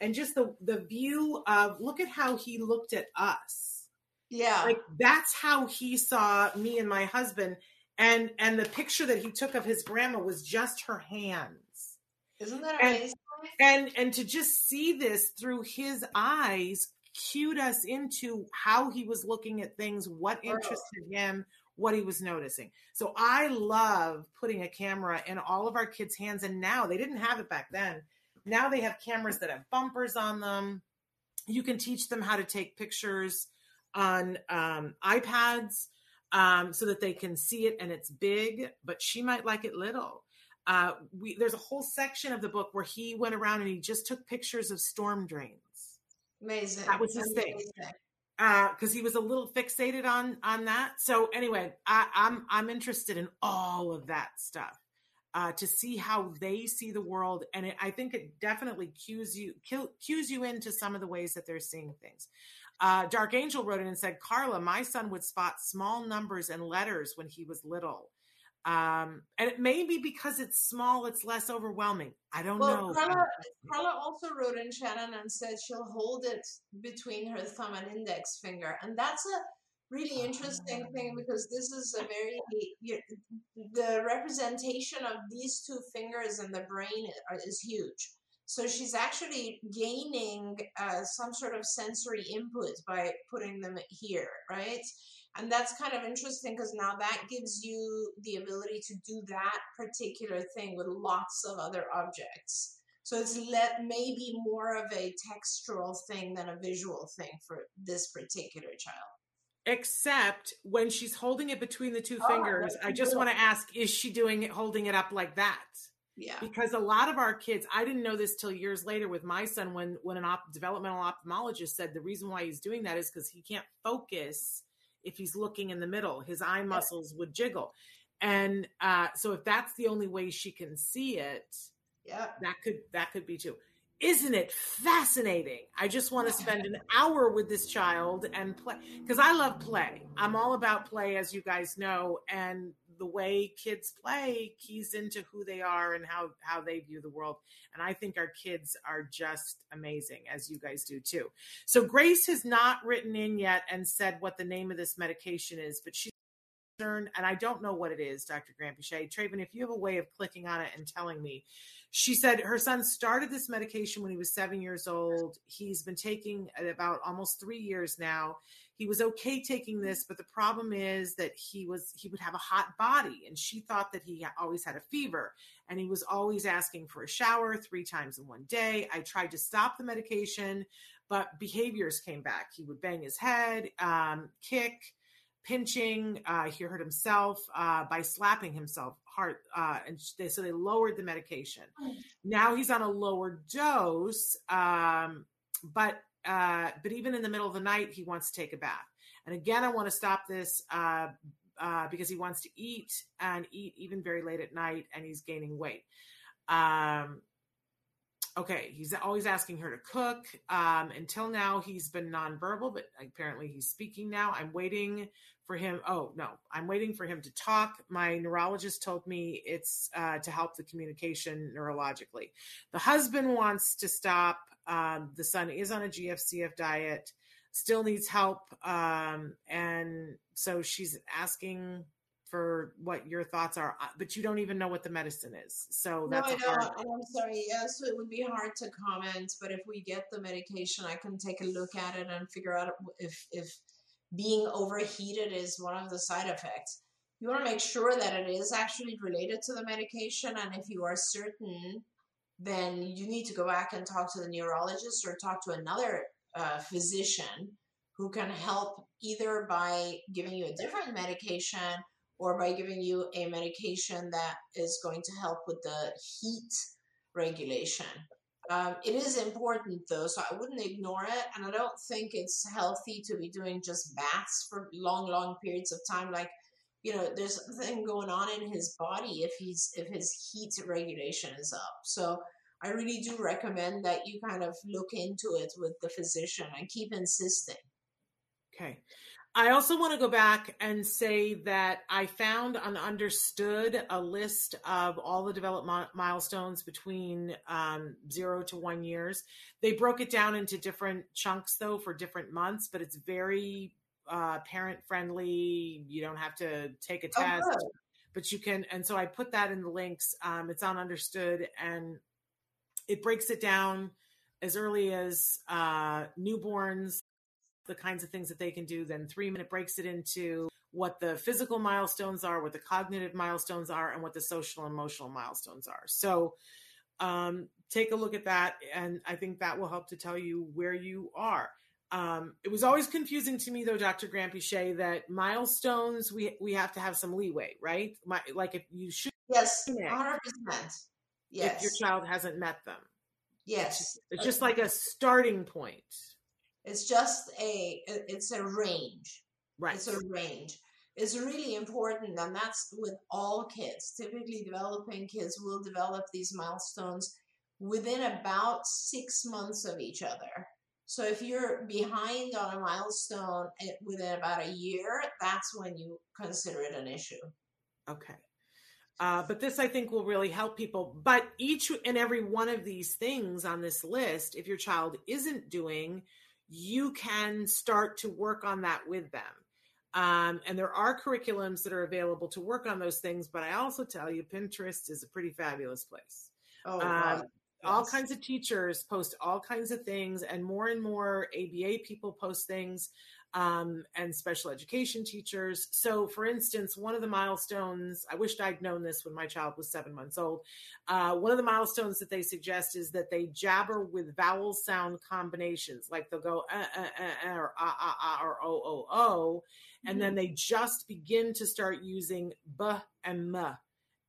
And just the the view of look at how he looked at us. Yeah. like that's how he saw me and my husband. And and the picture that he took of his grandma was just her hands. Isn't that and- amazing? and and to just see this through his eyes cued us into how he was looking at things what interested him what he was noticing. So i love putting a camera in all of our kids hands and now they didn't have it back then. Now they have cameras that have bumpers on them. You can teach them how to take pictures on um, ipads um, so that they can see it and it's big but she might like it little. Uh, we there's a whole section of the book where he went around and he just took pictures of storm drains. Amazing. That was his thing. Because he was a little fixated on on that. So anyway, I, I'm I'm interested in all of that stuff uh, to see how they see the world, and it, I think it definitely cues you cues you into some of the ways that they're seeing things. Uh, Dark Angel wrote in and said, "Carla, my son would spot small numbers and letters when he was little." Um, and it may be because it's small, it's less overwhelming. I don't Well, know. Carla, Carla also wrote in Shannon and said she'll hold it between her thumb and index finger, and that's a really interesting thing because this is a very the representation of these two fingers in the brain is huge. So she's actually gaining uh, some sort of sensory input by putting them here, right? And that's kind of interesting because now that gives you the ability to do that particular thing with lots of other objects. So it's let maybe more of a textural thing than a visual thing for this particular child. except when she's holding it between the two Oh, fingers i just want to ask is she doing it holding it up like that Yeah. because a lot of our kids i didn't know this till years later with my son when when an op- developmental ophthalmologist said the reason why he's doing that is because he can't focus if he's looking in the middle his eye muscles would jiggle and uh, so if that's the only way she can see it Yeah. that could that could be too isn't it fascinating? I just want to spend an hour with this child and play because I love play. I'm all about play, as you guys know, and the way kids play keys into who they are and how how they view the world. And I think our kids are just amazing, as you guys do too. So Grace has not written in yet and said what the name of this medication is, but she's concerned, and I don't know what it is, Dr. Granpeesheh. Traven, if you have a way of clicking on it and telling me she said her son started this medication when he was seven years old. He's been taking about almost three years now. He was okay taking this, but the problem is that he was he would have a hot body, and she thought that he always had a fever, and he was always asking for a shower three times in one day. I tried to stop the medication, but behaviors came back. He would bang his head, um, kick pinching. Uh, he hurt himself uh, by slapping himself hard, uh, and they, so they lowered the medication. Now he's on a lower dose, um, but uh, but even in the middle of the night, he wants to take a bath. And again, I want to stop this uh, uh, because he wants to eat and eat even very late at night, and he's gaining weight. Um, okay, he's always asking her to cook. Um, until now, he's been nonverbal, but apparently he's speaking now. I'm waiting for him. Oh, no, I'm waiting for him to talk. My neurologist told me it's uh, to help the communication neurologically. The husband wants to stop. Um, the son is on a GFCF diet, still needs help. Um, and so she's asking for what your thoughts are, uh, but you don't even know what the medicine is. So that's no, I hard. I'm sorry. Yes, it would be hard to comment, but if we get the medication, I can take a look at it and figure out if if being overheated is one of the side effects. You want to make sure that it is actually related to the medication, and if you are certain, then you need to go back and talk to the neurologist or talk to another uh, physician who can help either by giving you a different medication or by giving you a medication that is going to help with the heat regulation. Um, it is important though, so I wouldn't ignore it. And I don't think it's healthy to be doing just baths for long, long periods of time. Like, you know, there's something going on in his body if he's if his heat regulation is up. So I really do recommend that you kind of look into it with the physician and keep insisting. Okay. I also want to go back and say that I found on Understood a list of all the development milestones between um, zero to one years. They broke it down into different chunks, though, for different months, but it's very uh, parent friendly. You don't have to take a Oh, test, good. but you can. And so I put that in the links. Um, it's on Understood and it breaks it down as early as uh, newborns the kinds of things that they can do. Then three minute breaks it into what the physical milestones are, what the cognitive milestones are, and what the social and emotional milestones are. So um, take a look at that, and I think that will help to tell you where you are. Um, it was always confusing to me, though, Dr. Granpeesheh, that milestones we we have to have some leeway, right? My, like if you should, Yes, 100%. Yes. if your child hasn't met them, yes. it's just like a starting point, It's just a it's a range. right? It's a range. It's really important, and that's with all kids. Typically, developing kids will develop these milestones within about six months of each other. So if you're behind on a milestone eh, within about a year, that's when you consider it an issue. Okay. Uh, but this, I think, will really help people. But each and every one of these things on this list, if your child isn't doing, you can start to work on that with them. Um, and there are curriculums that are available to work on those things. But I also tell you, Pinterest is a pretty fabulous place. Oh, Um, wow. all kinds of teachers post all kinds of things and more and more aba people post things um, and special education teachers. So for instance one of the milestones i wished i'd known this when my child was seven months old uh, one of the milestones that they suggest is that they jabber with vowel sound combinations like they'll go uh, uh, uh, uh, or ah, ah, ah, or o, o, o, and then they just begin to start using b and m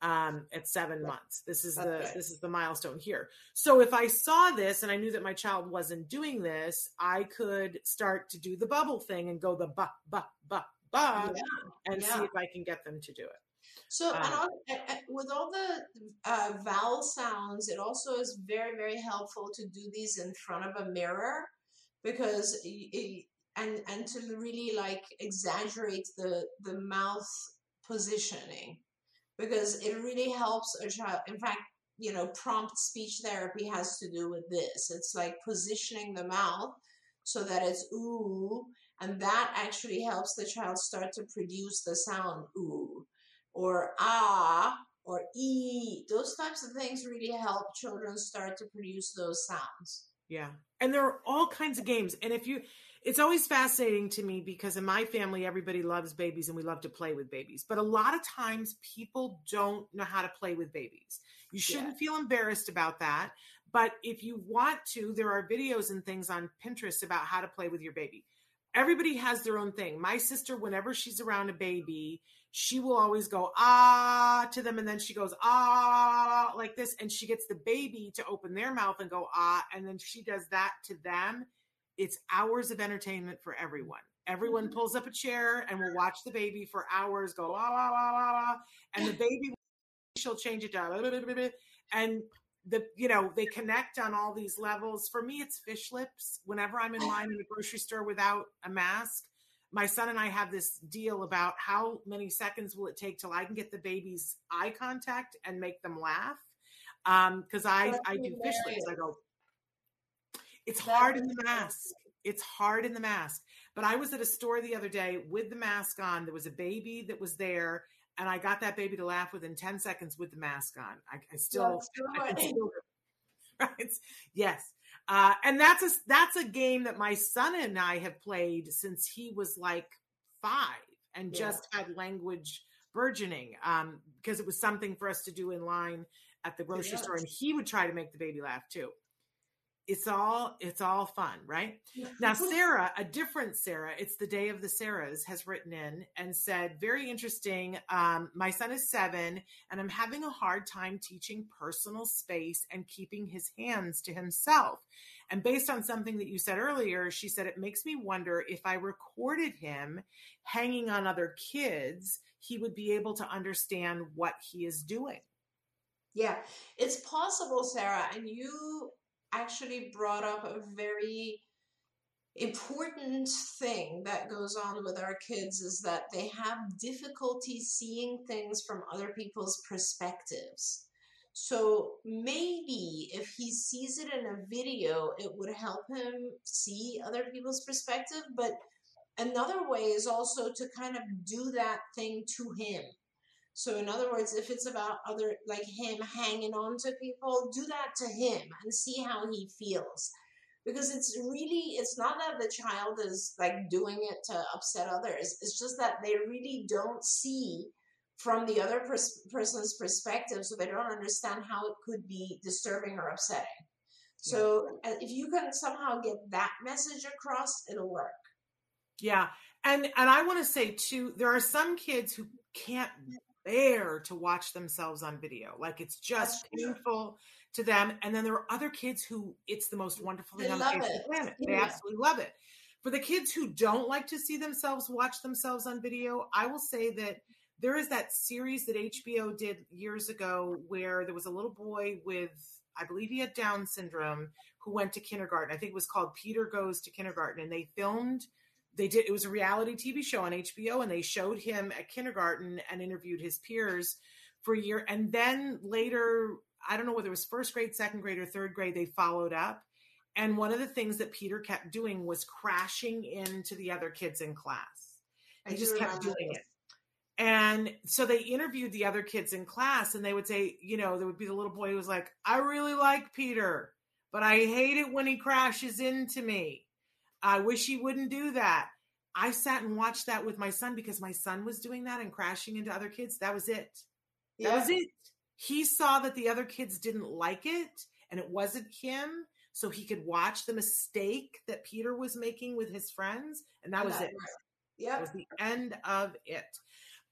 um, at seven months. This is the Okay. this is the milestone here. So if I saw this and I knew that my child wasn't doing this, I could start to do the bubble thing and go the ba ba ba bah, Yeah, and see if I can get them to do it. So, and Um, all, with all the uh, vowel sounds, it also is very, very helpful to do these in front of a mirror because y- and and to really like exaggerate the the mouth positioning because it really helps a child. In fact, you know, prompt speech therapy has to do with this. It's like positioning the mouth so that it's ooh, and that actually helps the child start to produce the sound ooh or ah or e. Those types of things really help children start to produce those sounds. Yeah. And there are all kinds of games. And if you, it's always fascinating to me because in my family, everybody loves babies and we love to play with babies. But a lot of times people don't know how to play with babies. You shouldn't feel embarrassed about that. But if you want to, there are videos and things on Pinterest about how to play with your baby. Everybody has their own thing. My sister, whenever she's around a baby, she will always go ah to them and then she goes ah like this and she gets the baby to open their mouth and go ah and then she does that to them it's hours of entertainment for everyone everyone pulls up a chair and will watch the baby for hours go la la la la la and the baby she'll change it down and the you know they connect on all these levels for me it's fish lips whenever i'm in line in the grocery store without a mask my son and I have this deal about how many seconds will it take till I can get the baby's eye contact and make them laugh. Um, because I That's I do fish lips. I go. It's hard in the mask. It's hard in the mask. But I was at a store the other day with the mask on. There was a baby that was there, and I got that baby to laugh within ten seconds with the mask on. I, I still, I still right? Yes. Uh, and that's a that's a game that my son and I have played since he was like five and Yeah. just had language burgeoning um, because it was something for us to do in line at the grocery store, and he would try to make the baby laugh too. It's all it's all fun, right? Now, Sarah, a different Sarah, it's the day of the Sarahs, has written in and said, very interesting. Um, my son is seven, and I'm having a hard time teaching personal space and keeping his hands to himself. And based on something that you said earlier, she said, it makes me wonder if I recorded him hanging on other kids, he would be able to understand what he is doing. Yeah, it's possible, Sarah. And you actually brought up a very important thing that goes on with our kids is that they have difficulty seeing things from other people's perspectives. So maybe if he sees it in a video, it would help him see other people's perspective. But another way is also to kind of do that thing to him. So in other words, if it's about other like him hanging on to people, do that to him and see how he feels. Because it's really it's not that the child is like doing it to upset others. It's just that they really don't see from the other pers- person's perspective, so they don't understand how it could be disturbing or upsetting. So uh, if you can somehow get that message across, it'll work. Yeah. And and I want to say too, there are some kids who can't bear to watch themselves on video. Like it's just painful to them. And then there are other kids who it's the most wonderful They thing on the face of the planet. They Yeah. absolutely love it. For the kids who don't like to see themselves watch themselves on video, I will say that there is that series that HBO did years ago where there was a little boy with, I believe he had Down syndrome, who went to kindergarten. I think it was called Peter Goes to Kindergarten. And they filmed they did it was a reality TV show on HBO and they showed him at kindergarten and interviewed his peers for a year and then later I don't know whether it was first grade, second grade or third grade they followed up and one of the things that Peter kept doing was crashing into the other kids in class. He I just kept doing this. it. And so they interviewed the other kids in class and they would say, you know, there would be the little boy who was like, I really like Peter, but I hate it when he crashes into me. I wish he wouldn't do that. I sat and watched that with my son because my son was doing that and crashing into other kids. That was it. That Yeah. was it. He saw that the other kids didn't like it and it wasn't him. So he could watch the mistake that Peter was making with his friends. And that was it. That Yep. was the end of it.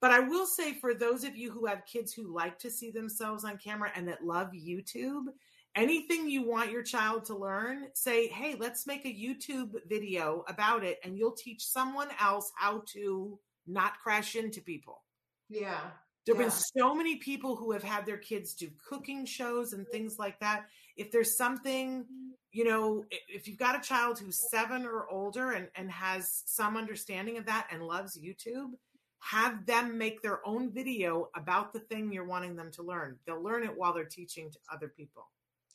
But I will say for those of you who have kids who like to see themselves on camera and that love YouTube, anything you want your child to learn, say, hey, let's make a YouTube video about it and you'll teach someone else how to not crash into people. Yeah. There have Yeah. been so many people who have had their kids do cooking shows and things like that. If there's something, you know, if you've got a child who's seven or older and, and has some understanding of that and loves YouTube, have them make their own video about the thing you're wanting them to learn. They'll learn it while they're teaching to other people.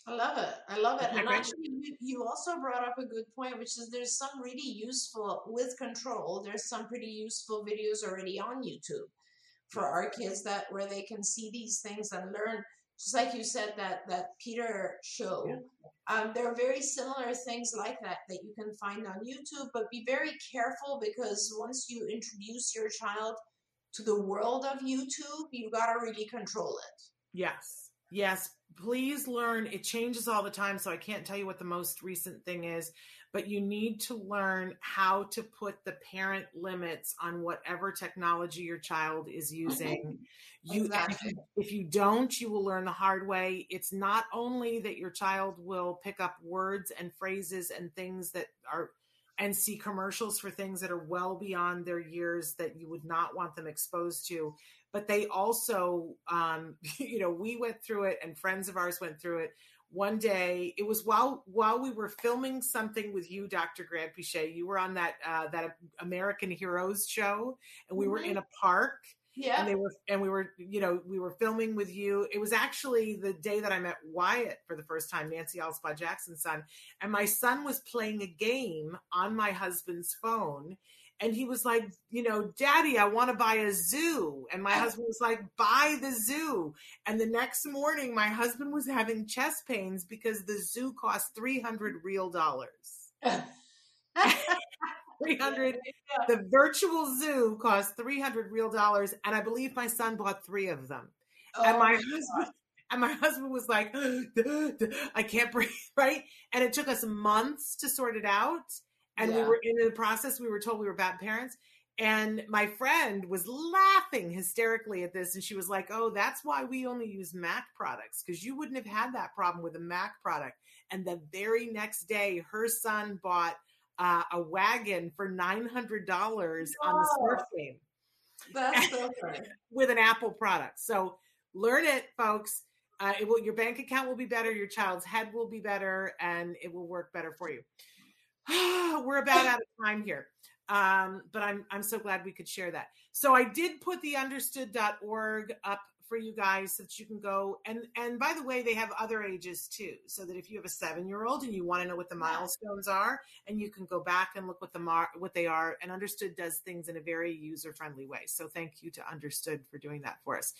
I love it. I love it. And actually, you, also brought up a good point, which is there's some really useful, with control, there's some pretty useful videos already on YouTube for our kids that where they can see these things and learn. Just like you said, that that Peter show. Um, there are very similar things like that that you can find on YouTube, but be very careful because once you introduce your child to the world of YouTube, you got to really control it. Yes. Yes. Please learn. It changes all the time. So I can't tell you what the most recent thing is, but you need to learn how to put the parent limits on whatever technology your child is using. You, and if you, if you don't, you will learn the hard way. It's not only that your child will pick up words and phrases and things that are and see commercials for things that are well beyond their years that you would not want them exposed to but they also um you know we went through it and friends of ours went through it one day it was while while we were filming something with you dr granpeesheh you were on that uh that american heroes show and we were Mhm. in a park Yeah. and they were and we were you know we were filming with you it was actually the day that i met wyatt for the first time nancy alspaugh jackson's son and my son was playing a game on my husband's phone and he was like you know daddy i want to buy a zoo. And my husband was like buy the zoo. And the next morning my husband was having chest pains because the zoo cost 300 real dollars. 300 the virtual zoo cost 300 real dollars and i believe my son bought three of them. And Oh my my husband and my husband was like i can't breathe right? And it took us months to sort it out and we were in the process we were told we were bad parents and my friend was laughing hysterically at this and she was like oh that's why we only use mac products because you wouldn't have had that problem with a mac product and the very next day her son bought uh, a wagon for $900 on the Oh. surf game That's so with an Apple product. So learn it, folks. Uh, it will, your bank account will be better, your child's head will be better, and it will work better for you. We're about out of time here. Um, but I'm I'm so glad we could share that. So I did put the understood.org up for you guys so that you can go and and by the way they have other ages too so that if you have a seven year old and you want to know what the milestones are and you can go back and look what the mar- what they are and understood does things in a very user friendly way so thank you to understood for doing that for us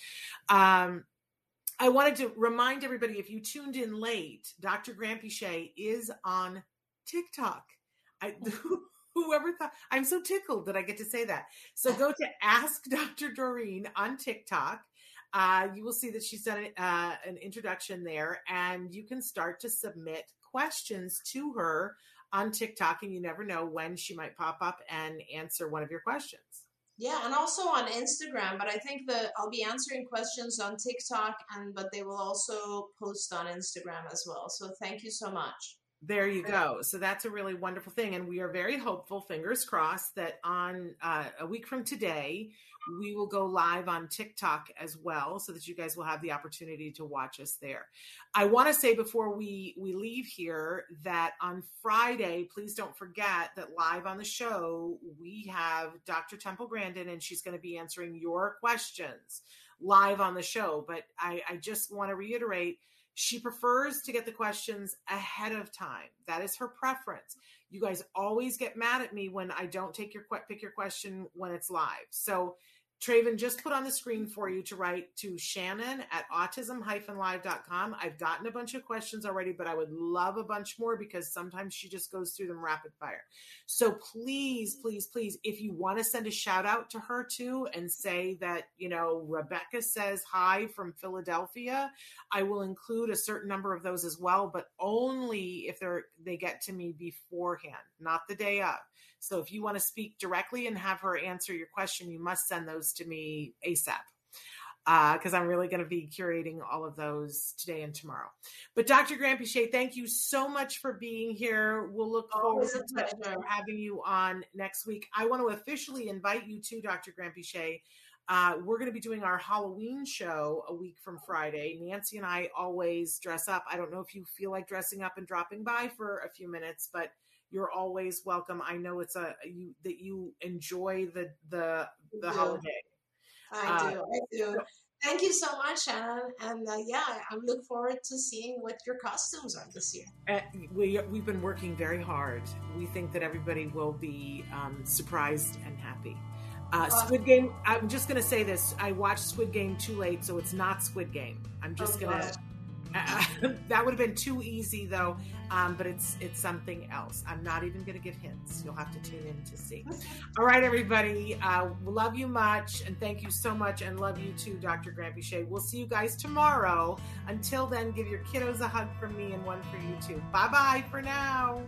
um I wanted to remind everybody if you tuned in late, Dr. Granpeesheh is on TikTok. I, whoever thought I'm so tickled that I get to say that. So go to Ask Dr. Doreen on TikTok. Uh, you will see that she's done uh, an introduction there, and you can start to submit questions to her on TikTok, and you never know when she might pop up and answer one of your questions. Yeah, and also on Instagram, but I think that I'll be answering questions on TikTok and but they will also post on Instagram as well. So thank you so much. There you go. So that's a really wonderful thing. And we are very hopeful, fingers crossed, that on uh, a week from today, we will go live on TikTok as well so that you guys will have the opportunity to watch us there. I want to say before we, we leave here that on Friday, please don't forget that live on the show, we have Dr. Temple Grandin, and she's going to be answering your questions live on the show. But I, I just want to reiterate she prefers to get the questions ahead of time. That is her preference. You guys always get mad at me when I don't take your pick your question when it's live. So Traven just put on the screen for you to write to Shannon at autism-live.com. I've gotten a bunch of questions already, but I would love a bunch more because sometimes she just goes through them rapid fire. So please, please, please, if you want to send a shout out to her too and say that, you know, Rebecca says hi from Philadelphia, I will include a certain number of those as well, but only if they're they get to me beforehand, not the day of. So if you want to speak directly and have her answer your question, you must send those to me ASAP. because uh, I'm really going to be curating all of those today and tomorrow. But Dr. Granpeesheh, thank you so much for being here. We'll look forward to having you on next week. I want to officially invite you to Dr. Granpeesheh. Uh, we're going to be doing our Halloween show a week from Friday. Nancy and I always dress up. I don't know if you feel like dressing up and dropping by for a few minutes, but you're always welcome. I know it's a you that you enjoy the the the holiday. I uh, do. I do. Thank you so much, Shannon. And uh, yeah, I'm look forward to seeing what your costumes are this year. Uh, we, we've been working very hard. We think that everybody will be um, surprised and happy. Uh, Squid Game. I'm just going to say this. I watched Squid Game too late, so it's not Squid Game. I'm just oh, going to that would have been too easy though um, but it's it's something else. I'm not even going to give hints. You'll have to tune in to see. All right everybody. Uh, love you much and thank you so much and love you too dr Granpeesheh we'll see you guys tomorrow. Until then give your kiddos a hug from me and one for you too. Bye bye for now